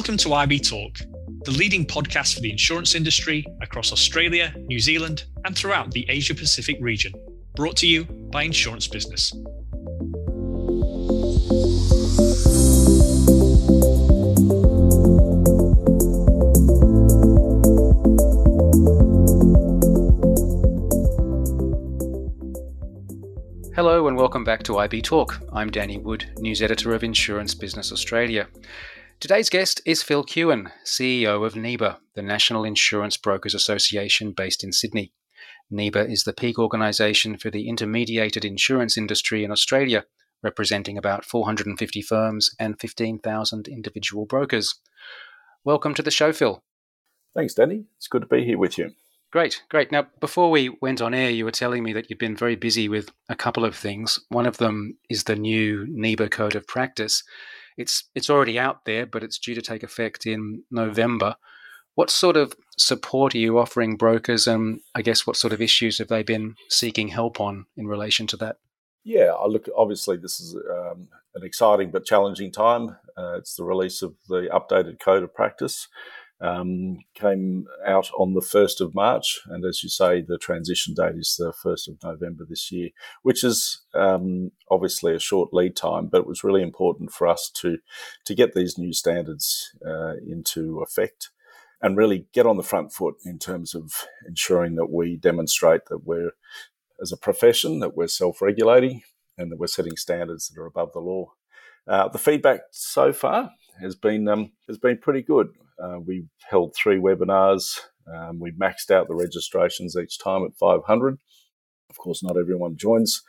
Welcome to IB Talk, the leading podcast for the insurance industry across Australia, New Zealand, and throughout the Asia Pacific region. Brought to you by Insurance Business. Hello and welcome back to IB Talk. I'm Danny Wood, news editor of Insurance Business Australia. Today's guest is Phil Kewin, CEO of NIBA, the National Insurance Brokers Association based in Sydney. NIBA is the peak organisation for the intermediated insurance industry in Australia, representing about 450 firms and 15,000 individual brokers. Welcome to the show, Phil. Thanks, Danny. It's good to be here with you. Great, great. Now, before we went on air, you were telling me that you've been very busy with a couple of things. One of them is the new NIBA Code of Practice. It's it's already out there, but it's due to take effect in November. What sort of support are you offering brokers, and I guess what sort of issues have they been seeking help on in relation to that? Yeah, I look. Obviously, this is um, an exciting but challenging time. Uh, it's the release of the updated code of practice um, came out on the 1st of March. And as you say, the transition date is the 1st of November this year, which is um, obviously a short lead time, but it was really important for us to, to get these new standards uh, into effect and really get on the front foot in terms of ensuring that we demonstrate that we're, as a profession, that we're self regulating and that we're setting standards that are above the law. Uh, the feedback so far has been um, has been pretty good. Uh, we held three webinars. Um, we maxed out the registrations each time at 500. Of course, not everyone joins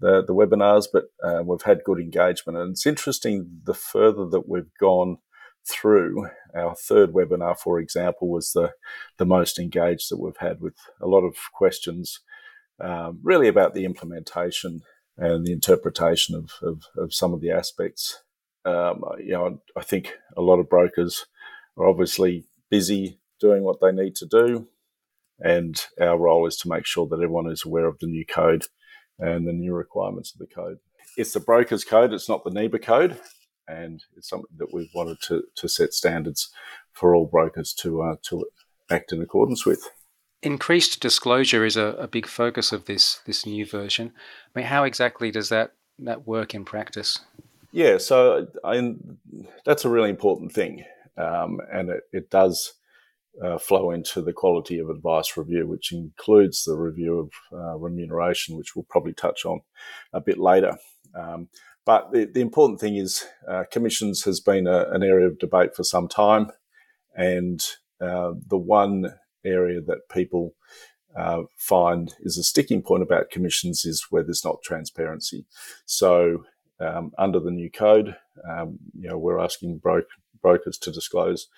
the, the webinars, but uh, we've had good engagement. And it's interesting the further that we've gone through, our third webinar, for example, was the, the most engaged that we've had with a lot of questions um, really about the implementation and the interpretation of, of, of some of the aspects. Um, you know, I think a lot of brokers are obviously busy doing what they need to do. And our role is to make sure that everyone is aware of the new code and the new requirements of the code. It's the broker's code, it's not the NIBA code. And it's something that we've wanted to, to set standards for all brokers to, uh, to act in accordance with. Increased disclosure is a, a big focus of this, this new version. I mean, how exactly does that, that work in practice? Yeah, so I, that's a really important thing um, and it, it does uh, flow into the quality of advice review, which includes the review of uh, remuneration, which we'll probably touch on a bit later. Um, but the, the, important thing is uh, commissions has been a, an area of debate for some time, and uh, the one area that people uh, find is a sticking point about commissions is where there's not transparency. So um, under the new code, um, you know, we're asking broke, brokers to disclose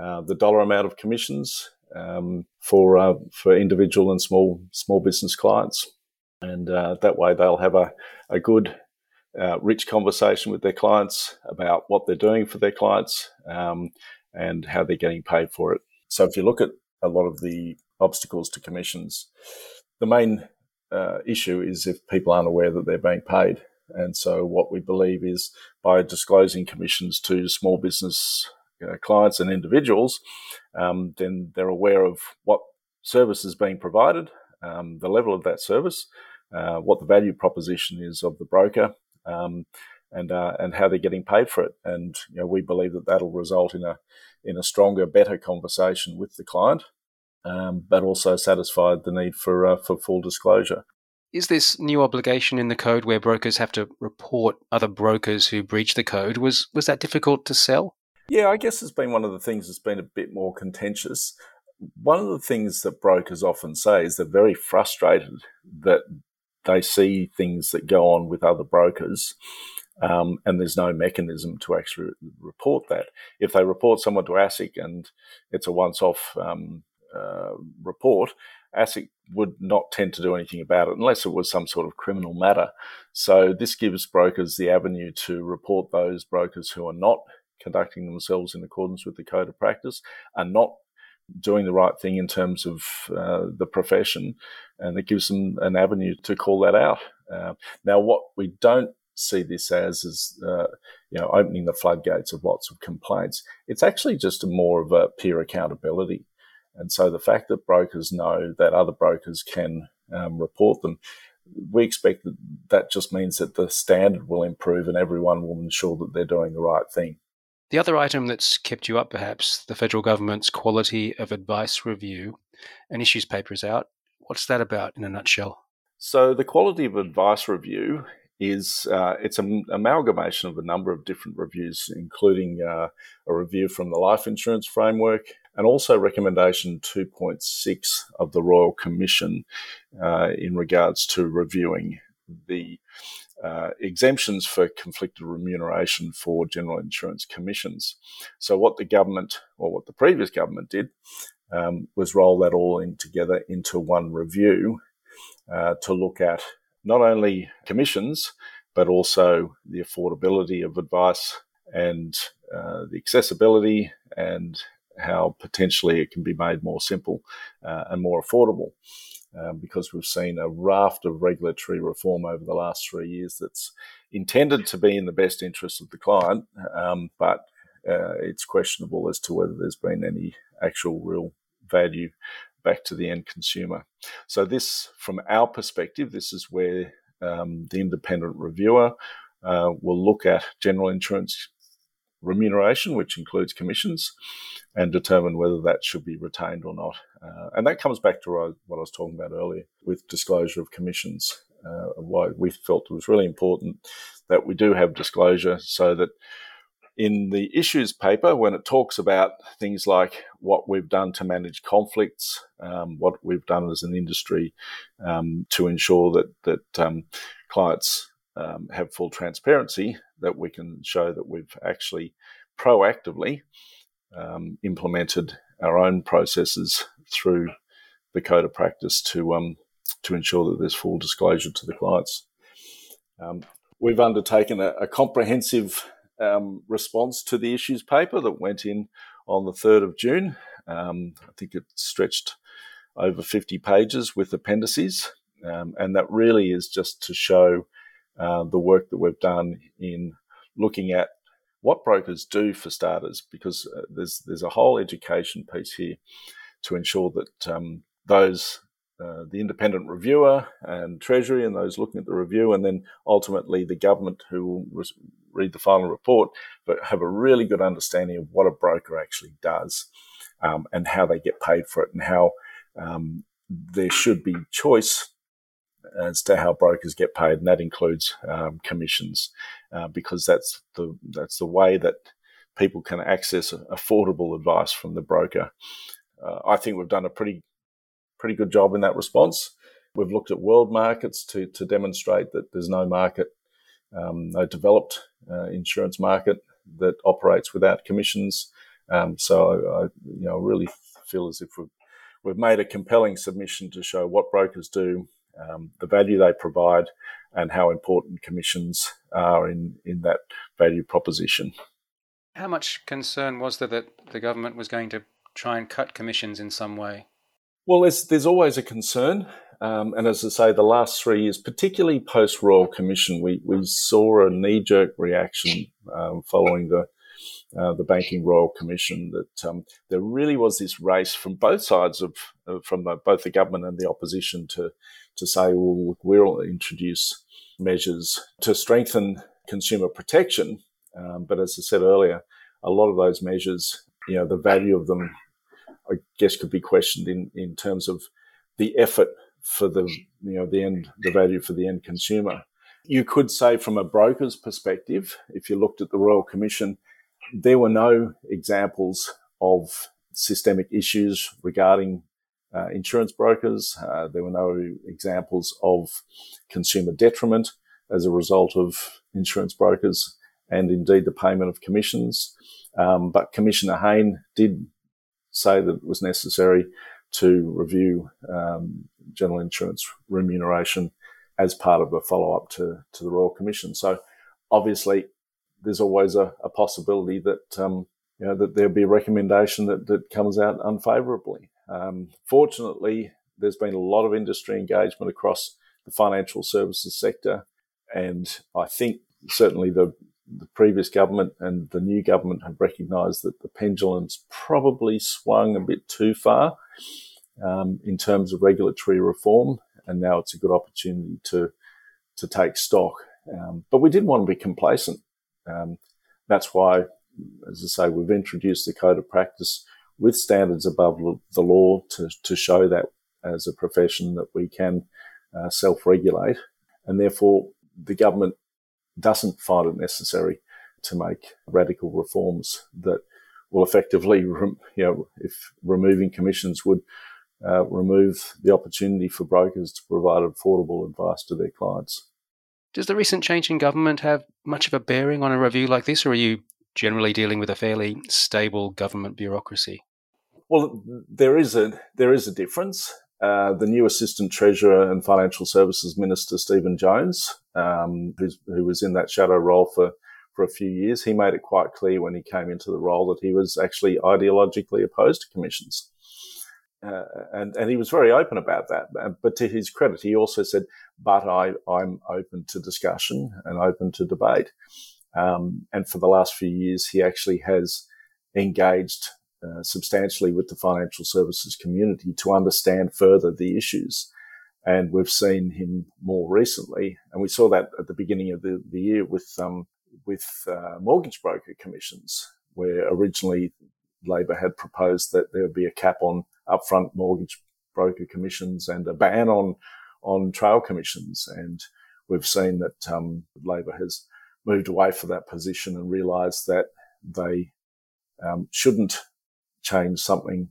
uh, the dollar amount of commissions um, for uh, for individual and small small business clients, and uh, that way they'll have a a good, uh, rich conversation with their clients about what they're doing for their clients um, and how they're getting paid for it. So if you look at a lot of the obstacles to commissions, the main uh, issue is if people aren't aware that they're being paid. And so, what we believe is by disclosing commissions to small business you know, clients and individuals, um, then they're aware of what service is being provided, um, the level of that service, uh, what the value proposition is of the broker, um, and uh, and how they're getting paid for it. And you know, we believe that that'll result in a in a stronger, better conversation with the client, um, but also satisfy the need for uh, for full disclosure. Is this new obligation in the code where brokers have to report other brokers who breach the code? Was was that difficult to sell? Yeah, I guess it's been one of the things that's been a bit more contentious. One of the things that brokers often say is they're very frustrated that they see things that go on with other brokers um, and there's no mechanism to actually report that. If they report someone to ASIC and it's a once off um, uh, report, ASIC would not tend to do anything about it unless it was some sort of criminal matter. So this gives brokers the avenue to report those brokers who are not conducting themselves in accordance with the code of practice and not doing the right thing in terms of uh, the profession, and it gives them an avenue to call that out. Uh, now, what we don't see this as is uh, you know opening the floodgates of lots of complaints. It's actually just more of a peer accountability, and so the fact that brokers know that other brokers can um, report them, we expect that that just means that the standard will improve and everyone will ensure that they're doing the right thing. The other item that's kept you up, perhaps, the federal government's quality of advice review. An issues paper is out. What's that about in a nutshell? So the quality of advice review is uh, it's an amalgamation of a number of different reviews, including uh, a review from the life insurance framework and also recommendation 2.6 of the Royal Commission uh, in regards to reviewing the uh, exemptions for conflicted remuneration for general insurance commissions. So, what the government, or what the previous government did, um, was roll that all in together into one review uh, to look at not only commissions, but also the affordability of advice and uh, the accessibility and how potentially it can be made more simple uh, and more affordable um, because we've seen a raft of regulatory reform over the last three years that's intended to be in the best interest of the client, um, but uh, it's questionable as to whether there's been any actual real value back to the end consumer. So, this, from our perspective, this is where um, the independent reviewer uh, will look at general insurance remuneration, which includes commissions, and determine whether that should be retained or not. Uh, and that comes back to what I was talking about earlier with disclosure of commissions. Uh, why we felt it was really important that we do have disclosure so that in the issues paper, when it talks about things like what we've done to manage conflicts, um, what we've done as an industry um, to ensure that that um, clients um, have full transparency, that we can show that we've actually proactively um, implemented our own processes through the code of practice to um, to ensure that there's full disclosure to the clients. Um, we've undertaken a, a comprehensive um, response to the issues paper that went in on the 3rd of June. Um, I think it stretched over 50 pages with appendices, um, and that really is just to show uh, the work that we've done in looking at what brokers do for starters, because uh, there's there's a whole education piece here to ensure that um, those uh, the independent reviewer and Treasury and those looking at the review, and then ultimately the government who will re- read the final report, but have a really good understanding of what a broker actually does um, and how they get paid for it, and how um, there should be choice as to how brokers get paid, and that includes um, commissions, uh, because that's the that's the way that people can access affordable advice from the broker. Uh, I think we've done a pretty pretty good job in that response. We've looked at world markets to to demonstrate that there's no market, um, no developed uh, insurance market that operates without commissions. Um, so I, I, you know really feel as if we've we've made a compelling submission to show what brokers do, um, the value they provide, and how important commissions are in, in that value proposition. How much concern was there that the government was going to try and cut commissions in some way? Well, there's, there's always a concern. Um, and as I say, the last three years, particularly post Royal Commission, we, we saw a knee jerk reaction um, following the uh, the Banking Royal Commission that um, there really was this race from both sides of, uh, from the, both the government and the opposition to to say, well, we'll introduce measures to strengthen consumer protection. Um, but as I said earlier, a lot of those measures, you know, the value of them, I guess, could be questioned in, in terms of the effort for the, you know, the end, the value for the end consumer. You could say from a broker's perspective, if you looked at the Royal Commission, there were no examples of systemic issues regarding uh, insurance brokers. Uh, there were no examples of consumer detriment as a result of insurance brokers and indeed the payment of commissions. Um, but Commissioner Hayne did say that it was necessary to review um, general insurance remuneration as part of a follow up to, to the Royal Commission. So obviously, there's always a, a possibility that um, you know that there'll be a recommendation that, that comes out unfavourably. Um, fortunately, there's been a lot of industry engagement across the financial services sector, and I think certainly the, the previous government and the new government have recognised that the pendulum's probably swung a bit too far um, in terms of regulatory reform, and now it's a good opportunity to to take stock. Um, but we didn't want to be complacent. Um, that's why, as I say, we've introduced the code of practice with standards above the law to, to show that as a profession that we can uh, self-regulate, and therefore the government doesn't find it necessary to make radical reforms that will effectively, you know, if removing commissions would uh, remove the opportunity for brokers to provide affordable advice to their clients. Does the recent change in government have much of a bearing on a review like this, or are you generally dealing with a fairly stable government bureaucracy? Well, there is a there is a difference. Uh, the new Assistant Treasurer and Financial Services Minister, Stephen Jones, um, who was in that shadow role for, for a few years, he made it quite clear when he came into the role that he was actually ideologically opposed to commissions. Uh, and, and he was very open about that. But to his credit, he also said, but I, I'm open to discussion and open to debate. Um, and for the last few years, he actually has engaged uh, substantially with the financial services community to understand further the issues. And we've seen him more recently, and we saw that at the beginning of the, the year with um, with uh, mortgage broker commissions, where originally Labor had proposed that there would be a cap on upfront mortgage broker commissions and a ban on on trail commissions. And we've seen that um, Labor has moved away from that position and realised that they um, shouldn't change something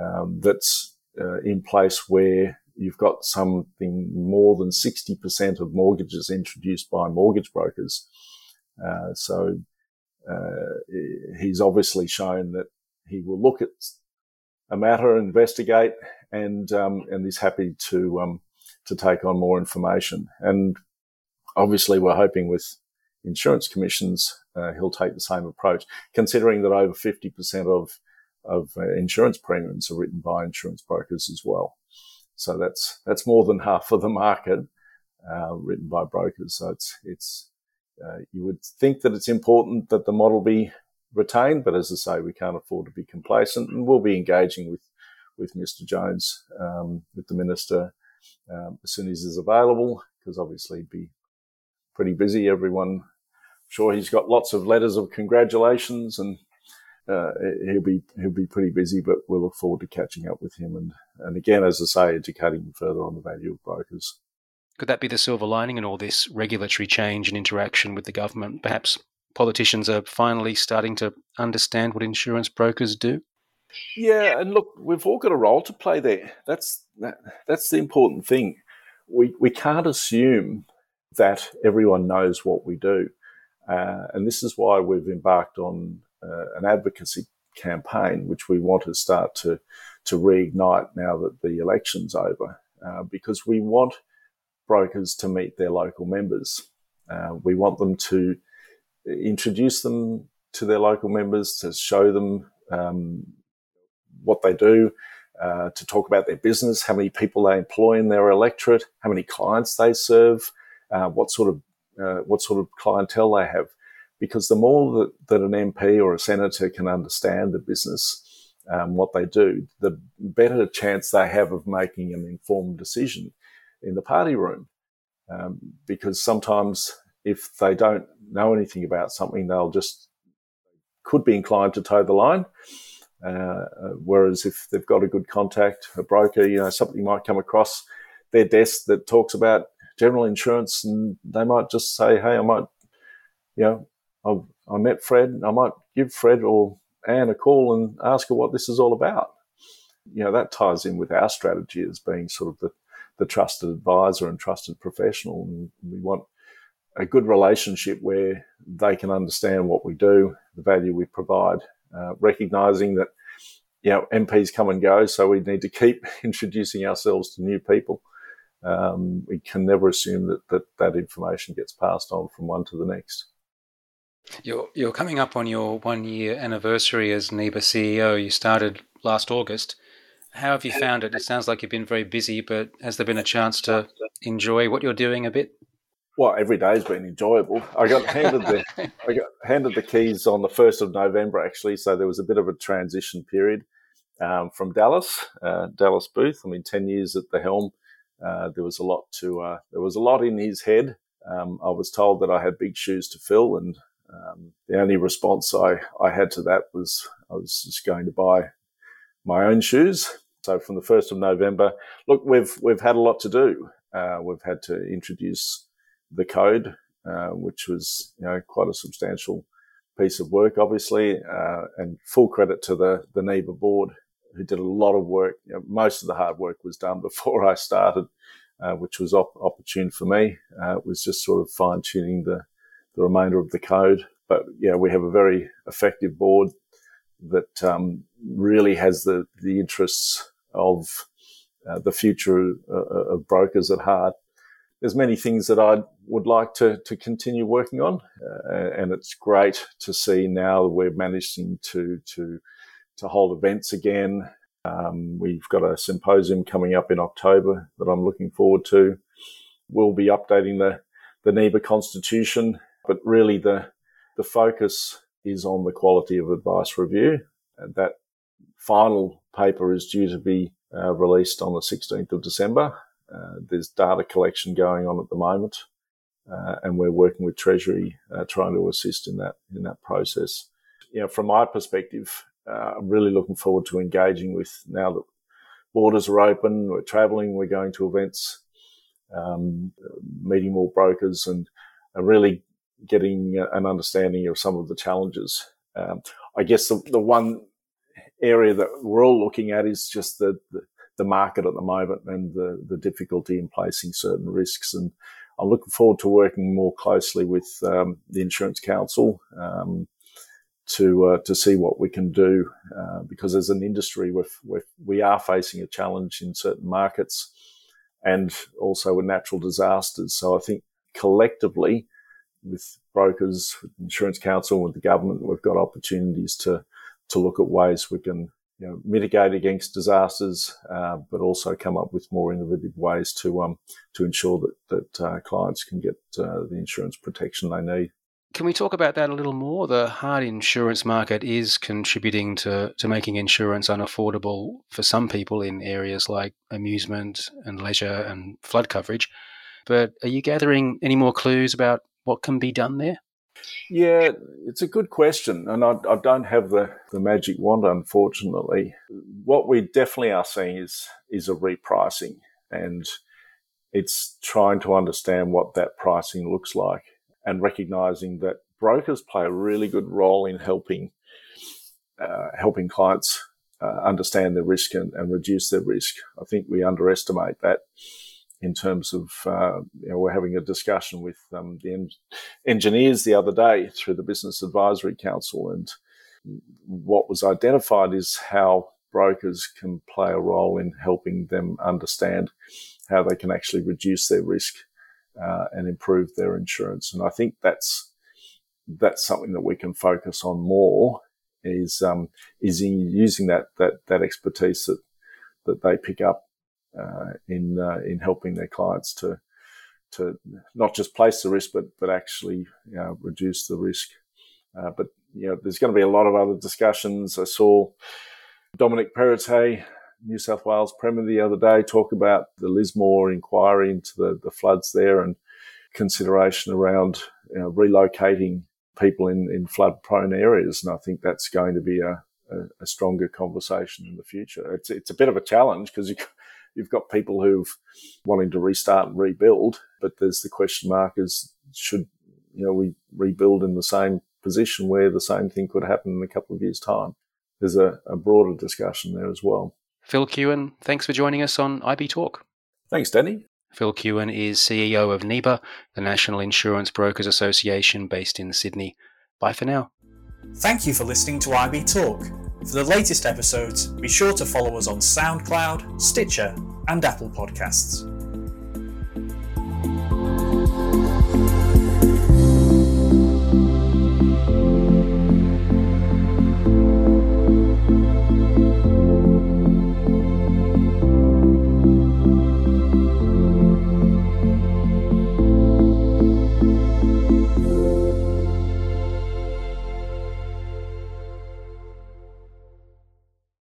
um, that's uh, in place where you've got something more than 60% of mortgages introduced by mortgage brokers. Uh, so uh, he's obviously shown that he will look at a matter, investigate, and um, and he's happy to um, to take on more information. And obviously, we're hoping with insurance commissions, uh, he'll take the same approach, considering that over 50% of of uh, insurance premiums are written by insurance brokers as well. So that's that's more than half of the market uh, written by brokers. So it's it's uh, you would think that it's important that the model be retained, but as I say, we can't afford to be complacent, and we'll be engaging with with Mr. Jones, um, with the minister, um, as soon as he's available, because obviously he'd be pretty busy. Everyone, I'm sure he's got lots of letters of congratulations and uh, he'll be he'll be pretty busy, but we'll look forward to catching up with him and and again, as I say, educating him further on the value of brokers. Could that be the silver lining in all this regulatory change and interaction with the government? Perhaps politicians are finally starting to understand what insurance brokers do. Yeah, and look, we've all got a role to play there. That's that, that's the important thing. We we can't assume that everyone knows what we do, uh, and this is why we've embarked on an advocacy campaign, which we want to start to to reignite now that the election's over, uh, because we want brokers to meet their local members. Uh, we want them to introduce them to their local members, to show them um, what they do, uh, to talk about their business, how many people they employ in their electorate, how many clients they serve, uh, what sort of uh, what sort of clientele they have because the more that, that an MP or a senator can understand the business, um, what they do, the better chance they have of making an informed decision in the party room. Um, because sometimes if they don't know anything about something, they'll just could be inclined to toe the line. Uh, whereas if they've got a good contact, a broker, you know, something might come across their desk that talks about general insurance, and they might just say, "Hey, I might, you know, I've, I met Fred. I might give Fred or Anne a call and ask her what this is all about. You know, that ties in with our strategy as being sort of the, the trusted advisor and trusted professional. And we want a good relationship where they can understand what we do, the value we provide, uh, recognizing that, you know, MPs come and go. So we need to keep introducing ourselves to new people. Um, we can never assume that, that that information gets passed on from one to the next. You're you're coming up on your one year anniversary as NIBA CEO. You started last August. How have you found it? It sounds like you've been very busy, but has there been a chance to enjoy what you're doing a bit? Well, every day's been enjoyable. I got handed the I got handed the keys on the first of November actually, so there was a bit of a transition period um, from Dallas, uh, Dallas Booth. I mean, ten years at the helm. Uh, there was a lot to uh, there was a lot in his head. Um, I was told that I had big shoes to fill, and um, the only response I, I had to that was I was just going to buy my own shoes. So from the first of November, look, we've we've had a lot to do. Uh, we've had to introduce the code, uh, which was you know quite a substantial piece of work, obviously, uh, and full credit to the the NIBA board who did a lot of work. You know, most of the hard work was done before I started, uh, which was op- opportune for me. Uh, it was just sort of fine tuning the the remainder of the code. But yeah, we have a very effective board that um, really has the the interests of uh, the future uh, of brokers at heart there's many things that I would like to, to continue working on. Uh, and it's great to see now we're managing to, to, to hold events again. Um, we've got a symposium coming up in October that I'm looking forward to. We'll be updating the, the NIBA constitution, but really the, the focus is on the quality of advice review. And that final paper is due to be uh, released on the 16th of December. Uh, there's data collection going on at the moment, uh, and we're working with Treasury uh, trying to assist in that in that process. You know, from my perspective, uh, I'm really looking forward to engaging with now that borders are open, we're travelling, we're going to events, um, meeting more brokers, and really getting an understanding of some of the challenges. Um, I guess the, the one area that we're all looking at is just the, the the market at the moment and the, the difficulty in placing certain risks. And I'm looking forward to working more closely with um, the Insurance Council um, to uh, to see what we can do uh, because as an industry we're, we're, we are facing a challenge in certain markets and also with natural disasters. So I think collectively with brokers, with Insurance Council, with the government, we've got opportunities to to look at ways we can you know, mitigate against disasters, uh, but also come up with more innovative ways to um, to ensure that that uh, clients can get uh, the insurance protection they need. Can we talk about that a little more? The hard insurance market is contributing to, to making insurance unaffordable for some people in areas like amusement and leisure and flood coverage. But are you gathering any more clues about what can be done there? Yeah, it's a good question. And I, I, don't have the, the magic wand, unfortunately. What we definitely are seeing is, is a repricing and it's trying to understand what that pricing looks like and recognizing that brokers play a really good role in helping, uh, helping clients uh, understand their risk and, and reduce their risk. I think we underestimate that in terms of, uh, you know, we're having a discussion with um, the en- engineers the other day through the Business Advisory Council. And what was identified is how brokers can play a role in helping them understand how they can actually reduce their risk uh, and improve their insurance. And I think that's that's something that we can focus on more is um, is in using that that that expertise that that they pick up in uh, in helping their clients to to not just place the risk, but but actually reduce the risk. Uh, but you know, there's going to be a lot of other discussions. I saw Dominic Perrottet, New South Wales Premier, the other day talk about the Lismore inquiry into the, the floods there and consideration around you know, relocating people in, in flood prone areas. And I think that's going to be a, a, a, stronger conversation in the future. It's, it's a bit of a challenge because you, you've got people who've wanting to restart and rebuild, but there's the question mark is should you know we rebuild in the same position where the same thing could happen in a couple of years' time? There's a, a broader discussion there as well. Phil Kewin, thanks for joining us on IB Talk. Thanks, Danny. Phil Kewin is CEO of NIBA, the National Insurance Brokers Association based in Sydney. Bye for now. Thank you for listening to IB Talk. For the latest episodes, be sure to follow us on SoundCloud, Stitcher, and Apple Podcasts.